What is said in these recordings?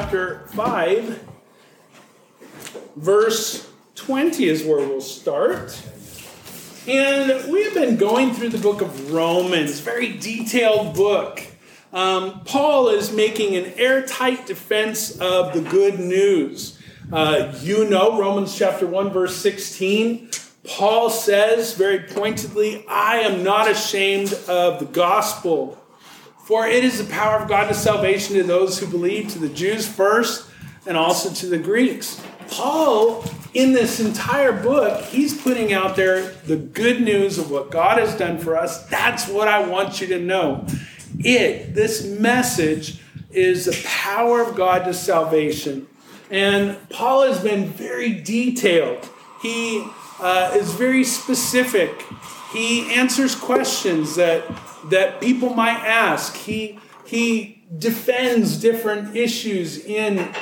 chapter 5, verse 20 is where we'll start. And we have been going through the book of Romans, very detailed book. Um, Paul is making an airtight defense of the good news. Uh, you know, Romans chapter 1, verse 16. Paul says very pointedly, I am not ashamed of the gospel, for it is the power of God to salvation to those who believe, to the Jews first, and also to the Greeks. Paul, in this entire book, he's putting out there the good news of what God has done for us. That's what I want you to know. It, this message, is the power of God to salvation. And Paul has been very detailed. He uh, is very specific. He answers questions that that people might ask. He he defends different issues in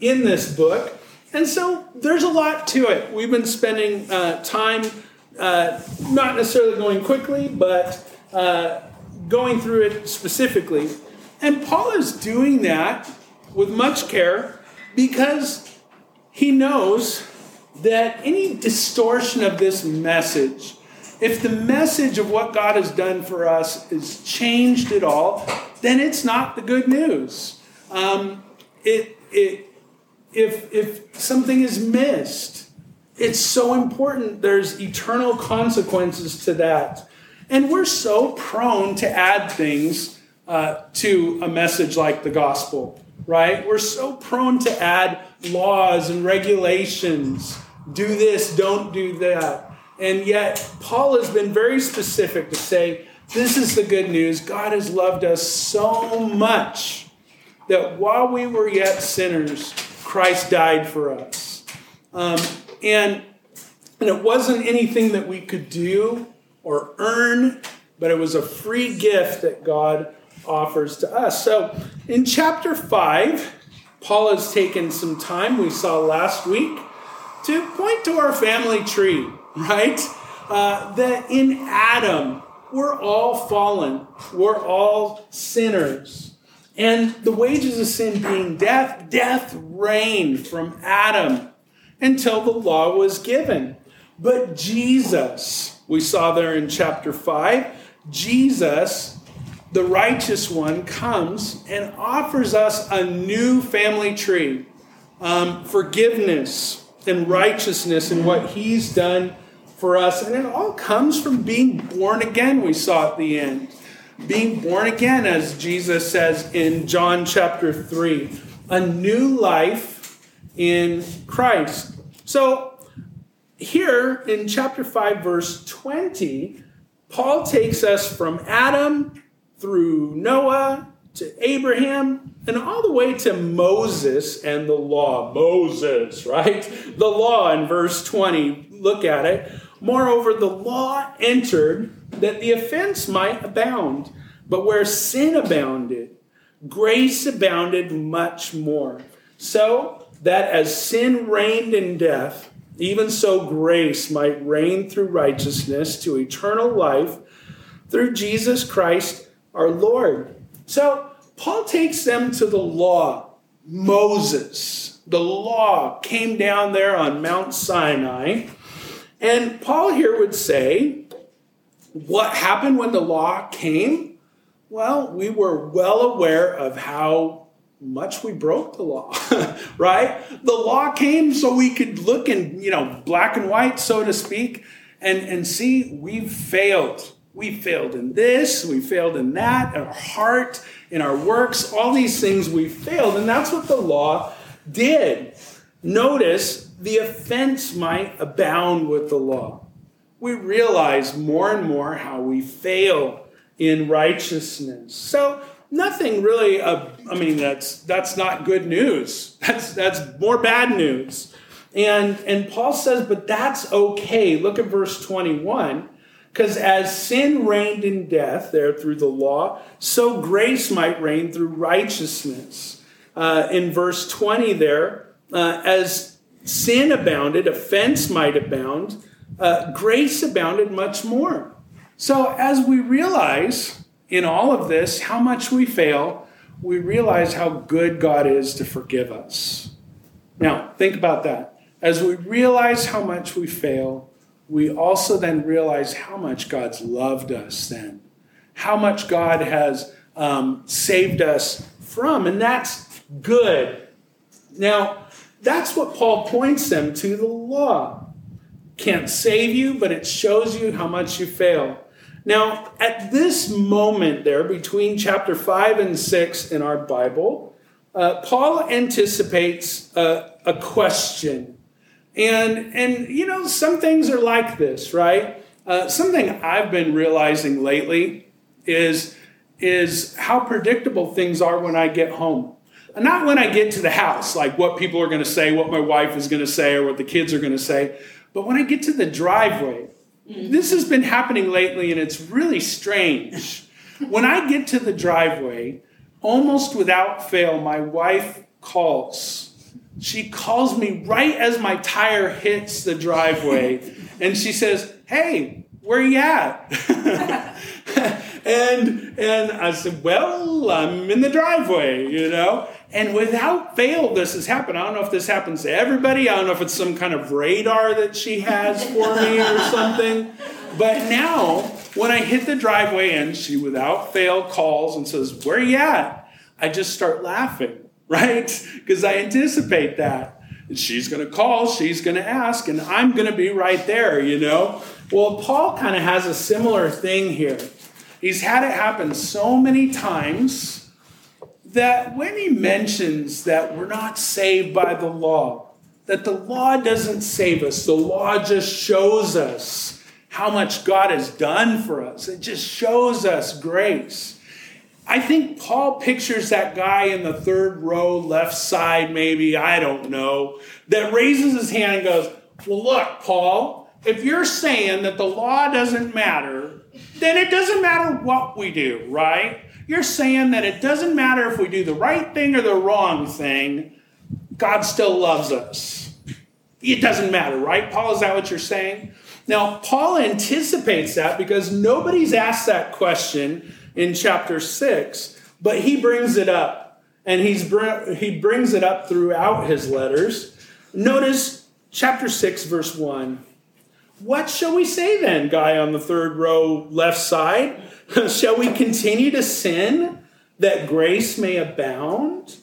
in this book, and so there's a lot to it. We've been spending uh, time, uh, not necessarily going quickly, but uh, going through it specifically. And Paul is doing that with much care because he knows that any distortion of this message, if the message of what God has done for us is changed at all, then it's not the good news. Um, it, it, if, if something is missed, it's so important. There's eternal consequences to that. And we're so prone to add things uh, to a message like the gospel, right? We're so prone to add laws and regulations. Do this, don't do that. And yet, Paul has been very specific to say, this is the good news. God has loved us so much that while we were yet sinners, Christ died for us. Um, and, and it wasn't anything that we could do or earn, but it was a free gift that God offers to us. So in chapter 5, Paul has taken some time, we saw last week, to point to our family tree, right? Uh, that in Adam, we're all fallen, we're all sinners. And the wages of sin being death, death reigned from Adam until the law was given. But Jesus, we saw there in chapter 5, Jesus, the righteous one, comes and offers us a new family tree um, forgiveness and righteousness and what he's done for us. And it all comes from being born again, we saw at the end. Being born again, as Jesus says in John chapter 3, a new life in Christ. So here in chapter 5, verse 20, Paul takes us from Adam through Noah to Abraham and all the way to Moses and the law. Moses, right? The law in verse 20. Look at it. Moreover, the law entered that the offense might abound. But where sin abounded, grace abounded much more. So that as sin reigned in death, even so grace might reign through righteousness to eternal life through Jesus Christ our Lord. So Paul takes them to the law. Moses, the law came down there on Mount Sinai. And Paul here would say, what happened when the law came? Well, we were well aware of how much we broke the law, right? The law came so we could look in, you know, black and white, so to speak, and, and see we've failed. We failed in this, we failed in that, our heart, in our works, all these things we failed. And that's what the law did. Notice the offense might abound with the law. We realize more and more how we fail in righteousness. So nothing really uh, i mean that's that's not good news. That's that's more bad news. And and paul says but that's okay. Look at verse 21 because as sin reigned in death there through the law so grace might reign through righteousness. Uh, in verse 20 there uh, as sin abounded offense might abound uh, grace abounded much more so as we realize in all of this how much we fail, we realize how good God is to forgive us. Now, think about that. As we realize how much we fail, we also then realize how much God's loved us then, how much God has um, saved us from, and that's good. Now, that's what Paul points them to the law. Can't save you, but it shows you how much you fail. Now, at this moment there, between chapter 5 and 6 in our Bible, uh, Paul anticipates a, question. And, and, you know, some things are like this, right? Uh, something I've been realizing lately is, is how predictable things are when I get home. Not when I get to the house, like what people are going to say, what my wife is going to say, or what the kids are going to say, but when I get to the driveway mm. this has been happening lately, and it's really strange. when I get to the driveway, almost without fail, my wife calls. She calls me right as my tire hits the driveway, and she says, Hey, where are you at? and and I said, Well, I'm in the driveway, you know. And without fail, this has happened. I don't know if this happens to everybody. I don't know if it's some kind of radar that she has for me or something. But now, when I hit the driveway and she without fail calls and says, Where you at? I just start laughing, right? Because I anticipate that. And she's going to call, she's going to ask, and I'm going to be right there, you know? Well, Paul kind of has a similar thing here. He's had it happen so many times that when he mentions that we're not saved by the law, that the law doesn't save us, the law just shows us how much God has done for us, it just shows us grace. I think Paul pictures that guy in the third row, left side, maybe, I don't know, that raises his hand and goes, Well, look, Paul, if you're saying that the law doesn't matter, then it doesn't matter what we do, right? You're saying that it doesn't matter if we do the right thing or the wrong thing, God still loves us. It doesn't matter, right? Paul, is that what you're saying? Now, Paul anticipates that because nobody's asked that question in chapter 6, but he brings it up. And he's, he brings it up throughout his letters. Notice chapter 6, verse 1. What shall we say then, guy on the third row left side? Shall we continue to sin that grace may abound?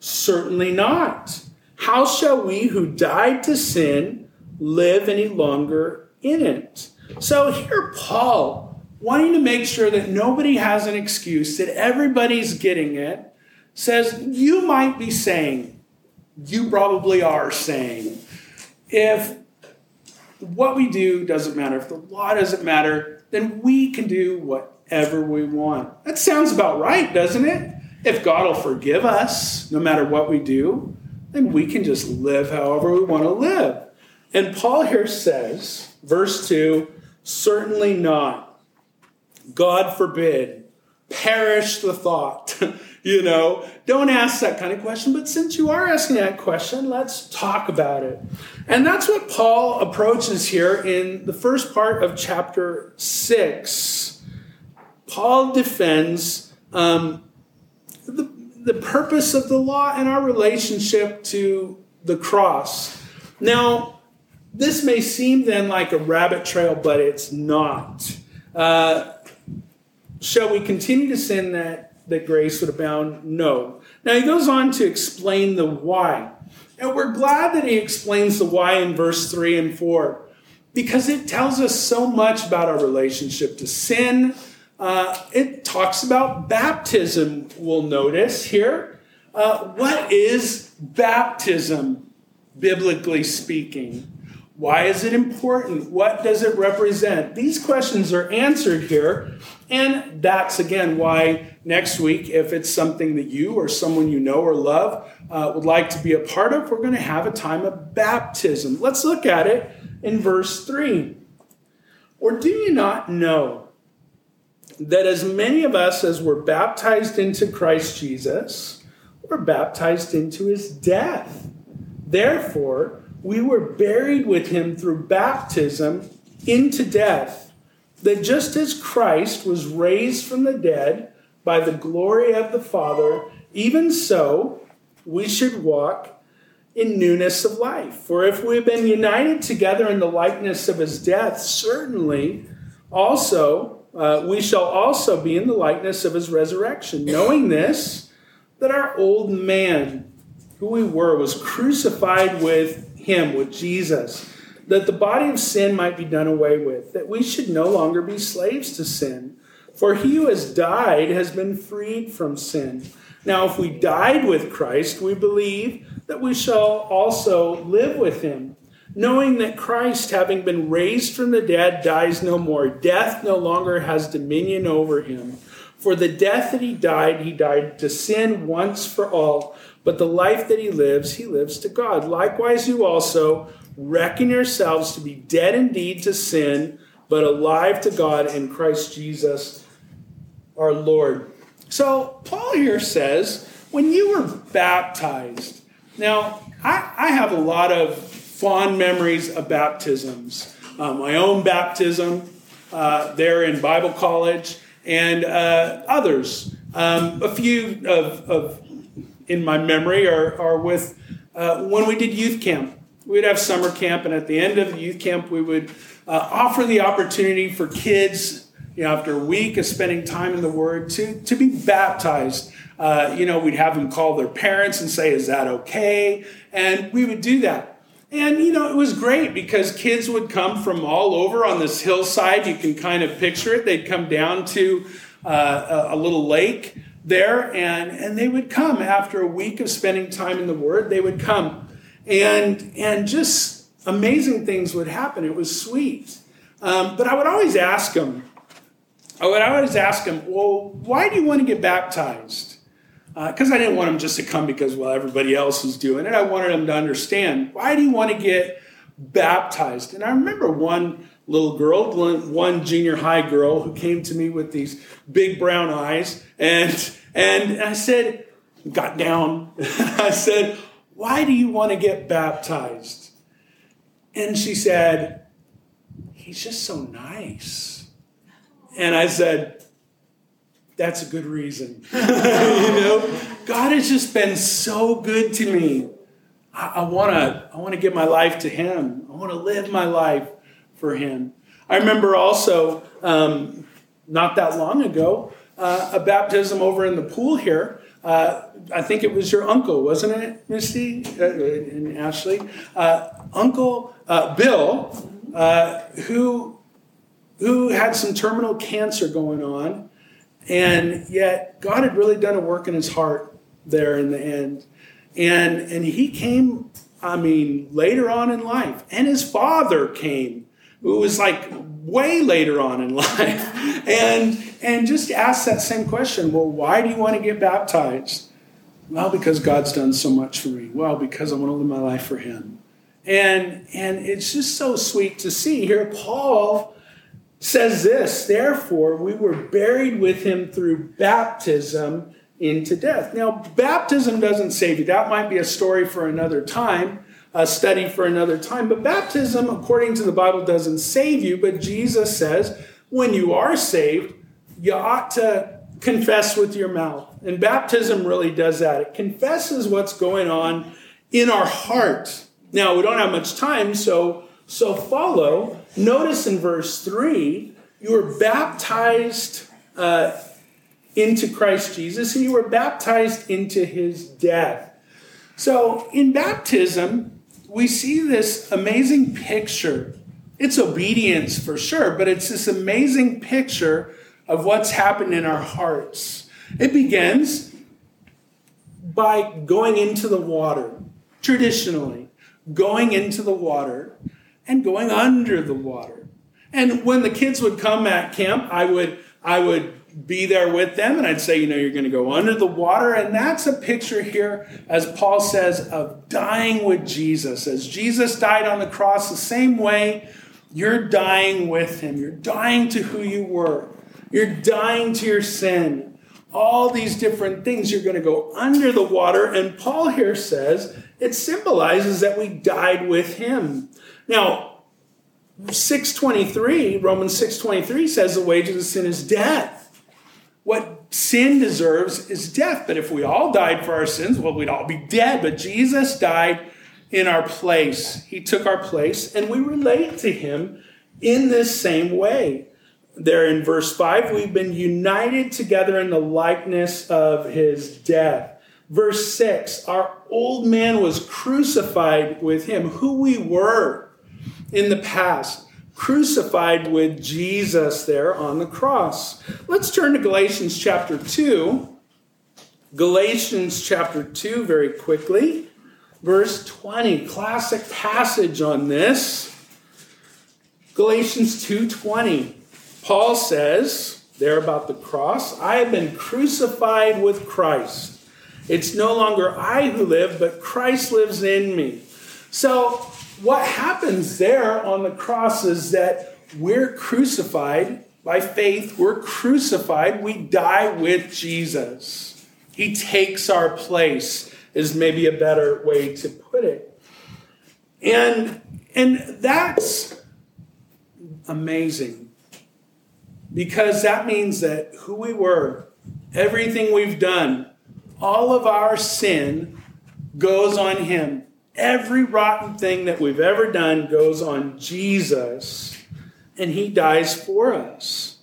Certainly not. How shall we who died to sin live any longer in it? So here, Paul, wanting to make sure that nobody has an excuse, that everybody's getting it, says, You might be saying, you probably are saying, if what we do doesn't matter, if the law doesn't matter, then we can do whatever we want. That sounds about right, doesn't it? If God will forgive us no matter what we do, then we can just live however we want to live. And Paul here says, verse 2 certainly not. God forbid. Perish the thought. you know, don't ask that kind of question. But since you are asking that question, let's talk about it. And that's what Paul approaches here in the first part of chapter 6 Paul defends um, the, the purpose of the law and our relationship to the cross. Now, this may seem then like a rabbit trail, but it's not. Uh, shall we continue to sin that, that grace would abound? No. Now, he goes on to explain the why. And we're glad that he explains the why in verse 3 and 4 because it tells us so much about our relationship to sin uh, it talks about baptism, we'll notice here. Uh, what is baptism, biblically speaking? Why is it important? What does it represent? These questions are answered here. And that's again why next week, if it's something that you or someone you know or love uh, would like to be a part of, we're going to have a time of baptism. Let's look at it in verse 3. Or do you not know? that as many of us as were baptized into Christ Jesus were baptized into his death. Therefore, we were buried with him through baptism into death, that just as Christ was raised from the dead by the glory of the Father, even so, we should walk in newness of life. For if we have been united together in the likeness of his death, certainly also uh, we shall also be in the likeness of his resurrection. Knowing this, that our old man, who we were, was crucified with him, with Jesus, that the body of sin might be done away with, that we should no longer be slaves to sin. For he who has died has been freed from sin. Now, if we died with Christ, we believe that we shall also live with him, knowing that Christ, having been raised from the dead, dies no more. Death no longer has dominion over him. For the death that he died, he died to sin once for all, but the life that he lives, he lives to God. Likewise, you also reckon yourselves to be dead indeed to sin, but alive to God in Christ Jesus our Lord. So, Paul here says, when you were baptized, now I, I have a lot of fond memories of baptisms. Uh, my own baptism uh, there in Bible college, and uh, others. Um, a few of, of, in my memory are, are with uh, when we did youth camp. We'd have summer camp, and at the end of the youth camp, we would uh, offer the opportunity for kids you know, after a week of spending time in the Word, to, to be baptized. Uh, you know, we'd have them call their parents and say, Is that okay? And we would do that. And, you know, it was great because kids would come from all over on this hillside. You can kind of picture it. They'd come down to uh, a, a little lake there, and, and they would come after a week of spending time in the Word. They would come. And, and just amazing things would happen. It was sweet. Um, but I would always ask them, I would always ask them well, why do you want to get baptized? Because uh, I didn't want them just to come because, well, everybody else was doing it. I wanted them to understand, why do you want to get baptized? And I remember one little girl, one junior high girl who came to me with these big brown eyes. And, and I said, got down. I said, why do you want to get baptized? And she said, he's just so nice. And I said, that's a good reason. you know, God has just been so good to me. I, want to I want to give my life to Him. I want to live my life for Him. I remember also um, not that long ago uh, a baptism over in the pool here. Uh, I think it was your uncle, wasn't it, Misty uh, and Ashley? Uh, uncle uh, Bill, who who had some terminal cancer going on, and yet God had really done a work in his heart there in the end. And, and he came, I mean, later on in life, and his father came, who was like way later on in life, and, and just asked that same question well, why do you want to get baptized? Well, because God's done so much for me. Well, because I want to live my life for him. And, and it's just so sweet to see here Paul says this Therefore, we were buried with him through baptism into death. Now, baptism doesn't save you. That might be a story for another time, a study for another time. But baptism, according to the Bible, doesn't save you. But Jesus says when you are saved, you ought to confess with your mouth. And baptism really does that. It confesses what's going on in our heart. Now, we don't have much time, so so follow. Notice in verse 3, you were baptized uh, into Christ Jesus and you were baptized into his death. So in baptism, we see this amazing picture. It's obedience for sure, but it's this amazing picture of what's happened in our hearts. It begins by going into the water, traditionally, going into the water and going under the water. And when the kids would come at camp, I would I would be there with them and I'd say, you know, you're going to go under the water. And that's a picture here, as Paul says, of dying with Jesus. As Jesus died on the cross, the same way you're dying with him. You're dying to who you were, you're dying to your sin. All these different things, you're going to go under the water. And Paul here says it symbolizes that we died with him. Now, 623, Romans 623 says the wages of sin is death. Sin deserves is death. But if we all died for our sins, well, we'd all be dead. But Jesus died in our place. He took our place, and we relate to him in this same way. There in verse 5, we've been united together in the likeness of his death. Verse 6, our old man was crucified with him, who we were in the past, crucified with Jesus there on the cross. Let's turn to Galatians chapter 2. Galatians chapter 2, very quickly. Verse 20, classic passage on this. Galatians 2:20. Paul says there about the cross, I have been crucified with Christ. It's no longer I who live, but Christ lives in me. So, what happens there on the cross is that we're crucified by faith. We're crucified. We die with Jesus. He takes our place, is maybe a better way to put it. And, and that's amazing because that means that who we were, everything we've done, all of our sin goes on Him. Every rotten thing that we've ever done goes on Jesus, and He dies for us.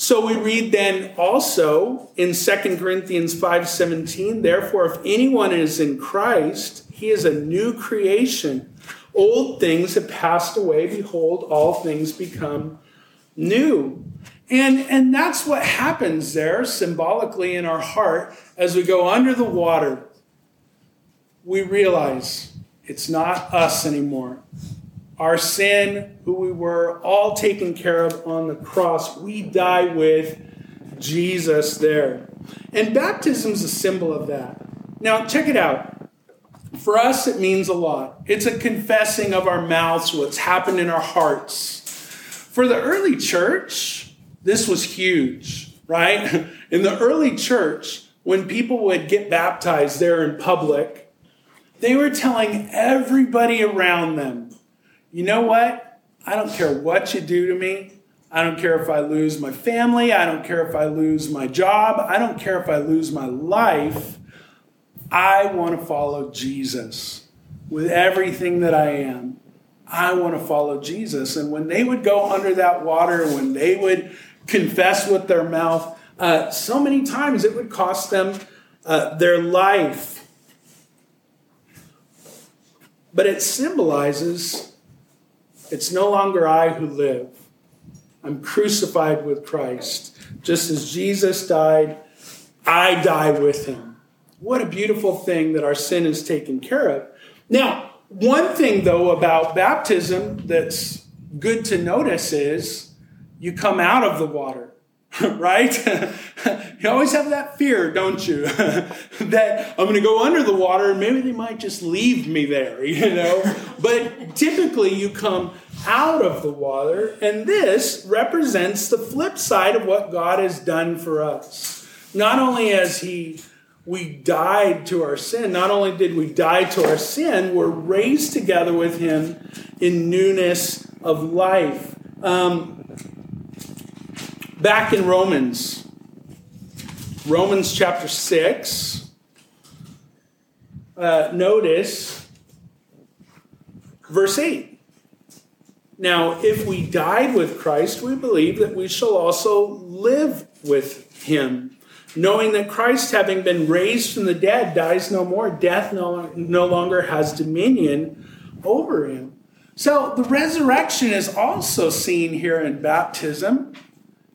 So we read then also in 2 Corinthians 5:17, therefore if anyone is in Christ, he is a new creation. Old things have passed away, behold all things become new. And, and that's what happens there symbolically in our heart as we go under the water. We realize it's not us anymore. Our sin, who we were, all taken care of on the cross. We die with Jesus there. And baptism is a symbol of that. Now, check it out. For us, it means a lot. It's a confessing of our mouths what's happened in our hearts. For the early church, this was huge, right? In the early church, when people would get baptized there in public, they were telling everybody around them, you know what? I don't care what you do to me. I don't care if I lose my family. I don't care if I lose my job. I don't care if I lose my life. I want to follow Jesus with everything that I am. I want to follow Jesus. And when they would go under that water, when they would confess with their mouth, uh, so many times it would cost them uh, their life. But it symbolizes it's no longer I who live. I'm crucified with Christ. Just as Jesus died, I die with him. What a beautiful thing that our sin is taken care of. Now, one thing though about baptism that's good to notice is you come out of the water, right? you always have that fear, don't you? that I'm going to go under the water and maybe they might just leave me there, you know? but typically you come out of the water, and this represents the flip side of what God has done for us. Not only has He we died to our sin. Not only did we die to our sin, we're raised together with Him in newness of life. Um, back in Romans, Romans chapter 6, uh, notice verse 8. Now, if we died with Christ, we believe that we shall also live with him. Knowing that Christ, having been raised from the dead, dies no more, death no, no longer has dominion over him. So the resurrection is also seen here in baptism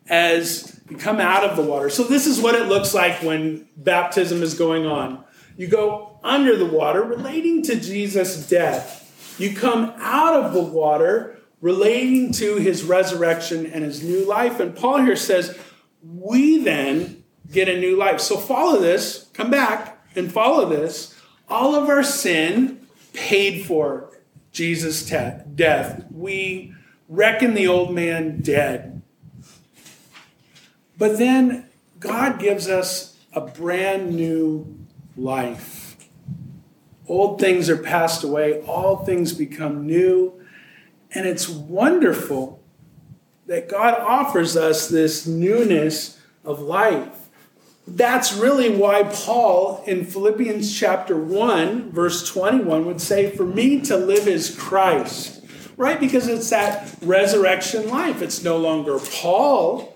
as you come out of the water. So, this is what it looks like when baptism is going on. You go under the water, relating to Jesus' death. You come out of the water, relating to his resurrection and his new life. And Paul here says, we then get a new life. So, follow this, come back and follow this. All of our sin paid for Jesus' death. We reckon the old man dead but then God gives us a brand new life. Old things are passed away, all things become new. And it's wonderful that God offers us this newness of life. that's really why Paul in Philippians chapter 1, verse 21 would say, For me to live is Christ, right? Because it's that resurrection life. It's no longer Paul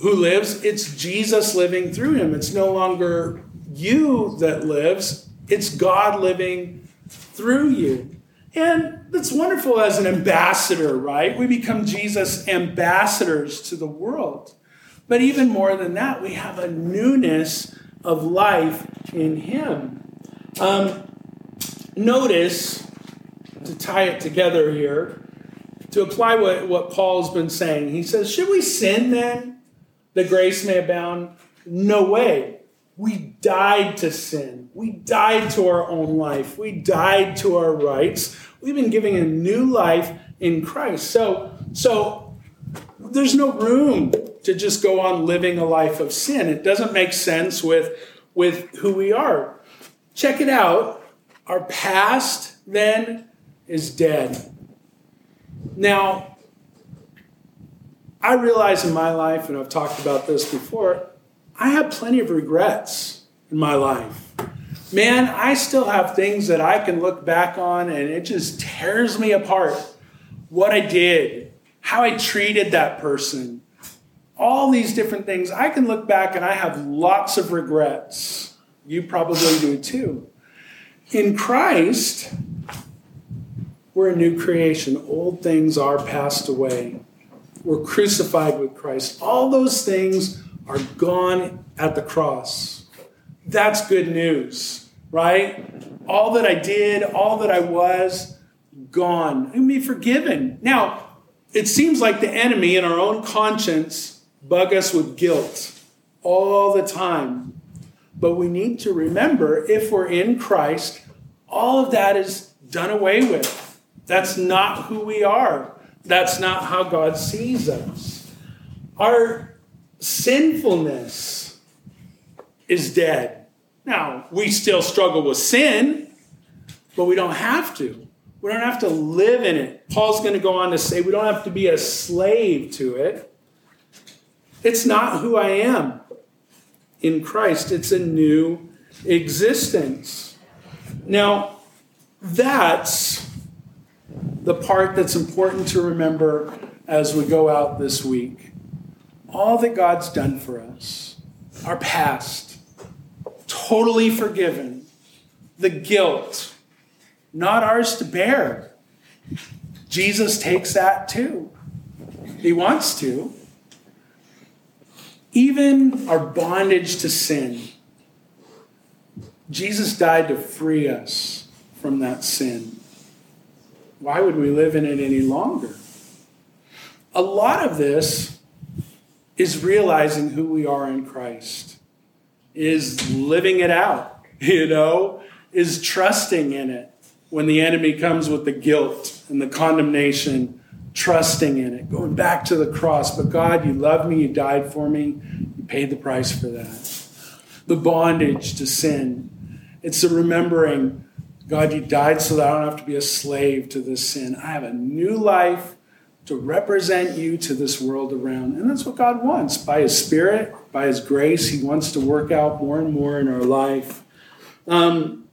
who lives, it's Jesus living through him. It's no longer you that lives, it's God living through you. And that's wonderful as an ambassador, right? We become Jesus ambassadors to the world. But even more than that, we have a newness of life in Him. Um, notice, to tie it together here, to apply what, what Paul's been saying, he says, Should we sin then that grace may abound? No way. We died to sin. We died to our own life. We died to our rights. We've been giving a new life in Christ. So, so there's no room to just go on living a life of sin. It doesn't make sense with, with who we are. Check it out. Our past then is dead. Now, I realize in my life, and I've talked about this before, I have plenty of regrets in my life. Man, I still have things that I can look back on and it just tears me apart. What I did, how I treated that person, all these different things. I can look back and I have lots of regrets. You probably do too. In Christ, we're a new creation. Old things are passed away. We're crucified with Christ. All those things are gone at the cross. That's good news, right? All that I did, all that I was, gone. I be forgiven. Now, it seems like the enemy and our own conscience bug us with guilt all the time. But we need to remember if we're in Christ, all of that is done away with. That's not who we are. That's not how God sees us. Our sinfulness is dead. Now, we still struggle with sin, but we don't have to. We don't have to live in it. Paul's going to go on to say we don't have to be a slave to it. It's not who I am in Christ, it's a new existence. Now, that's the part that's important to remember as we go out this week all that God's done for us, our past, totally forgiven, the guilt, not ours to bear. Jesus takes that too. He wants to. Even our bondage to sin, Jesus died to free us from that sin. Why would we live in it any longer? A lot of this is realizing who we are in Christ, is living it out, you know, is trusting in it when the enemy comes with the guilt and the condemnation, trusting in it, going back to the cross. But God, you love me, you died for me, you paid the price for that. The bondage to sin, it's the remembering, God, you died so that I don't have to be a slave to this sin. I have a new life to represent you to this world around. And that's what God wants. By His Spirit, by His grace, He wants to work out more and more in our life. Um,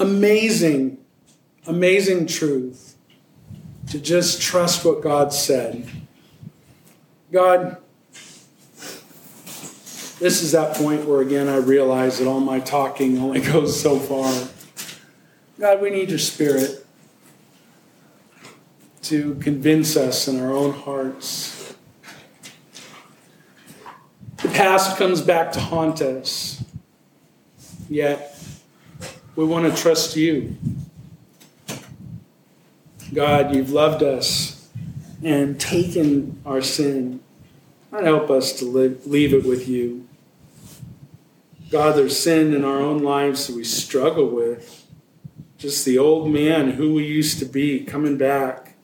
amazing, amazing truth to just trust what God said. God, this is that point where again I realize that all my talking only goes so far. God, we need your spirit to convince us in our own hearts. The past comes back to haunt us, yet we want to trust you. God, you've loved us and taken our sin. God, help us to live, leave it with you. God, there's sin in our own lives that we struggle with. Just the old man, who we used to be, coming back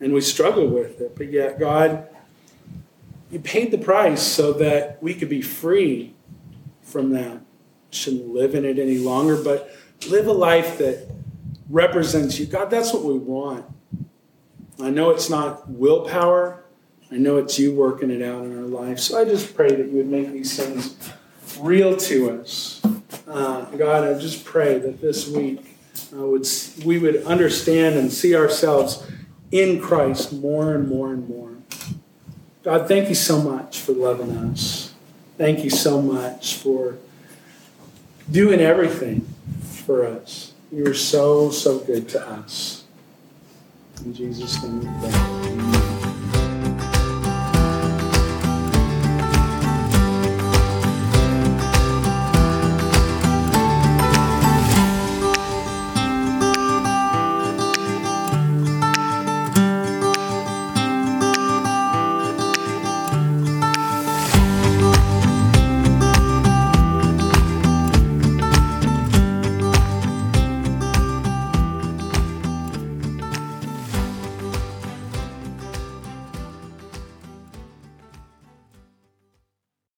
and we struggle with it. But yet, God, you paid the price so that we could be free from that. Shouldn't live in it any longer, but live a life that represents you. God, that's what we want. I know it's not willpower, I know it's you working it out in our life. So I just pray that you would make these things real to us. Uh, God, I just pray that this week uh, would we would understand and see ourselves in Christ more and more and more. God, thank you so much for loving us. Thank you so much for doing everything for us. You are so, so good to us. In Jesus' name we.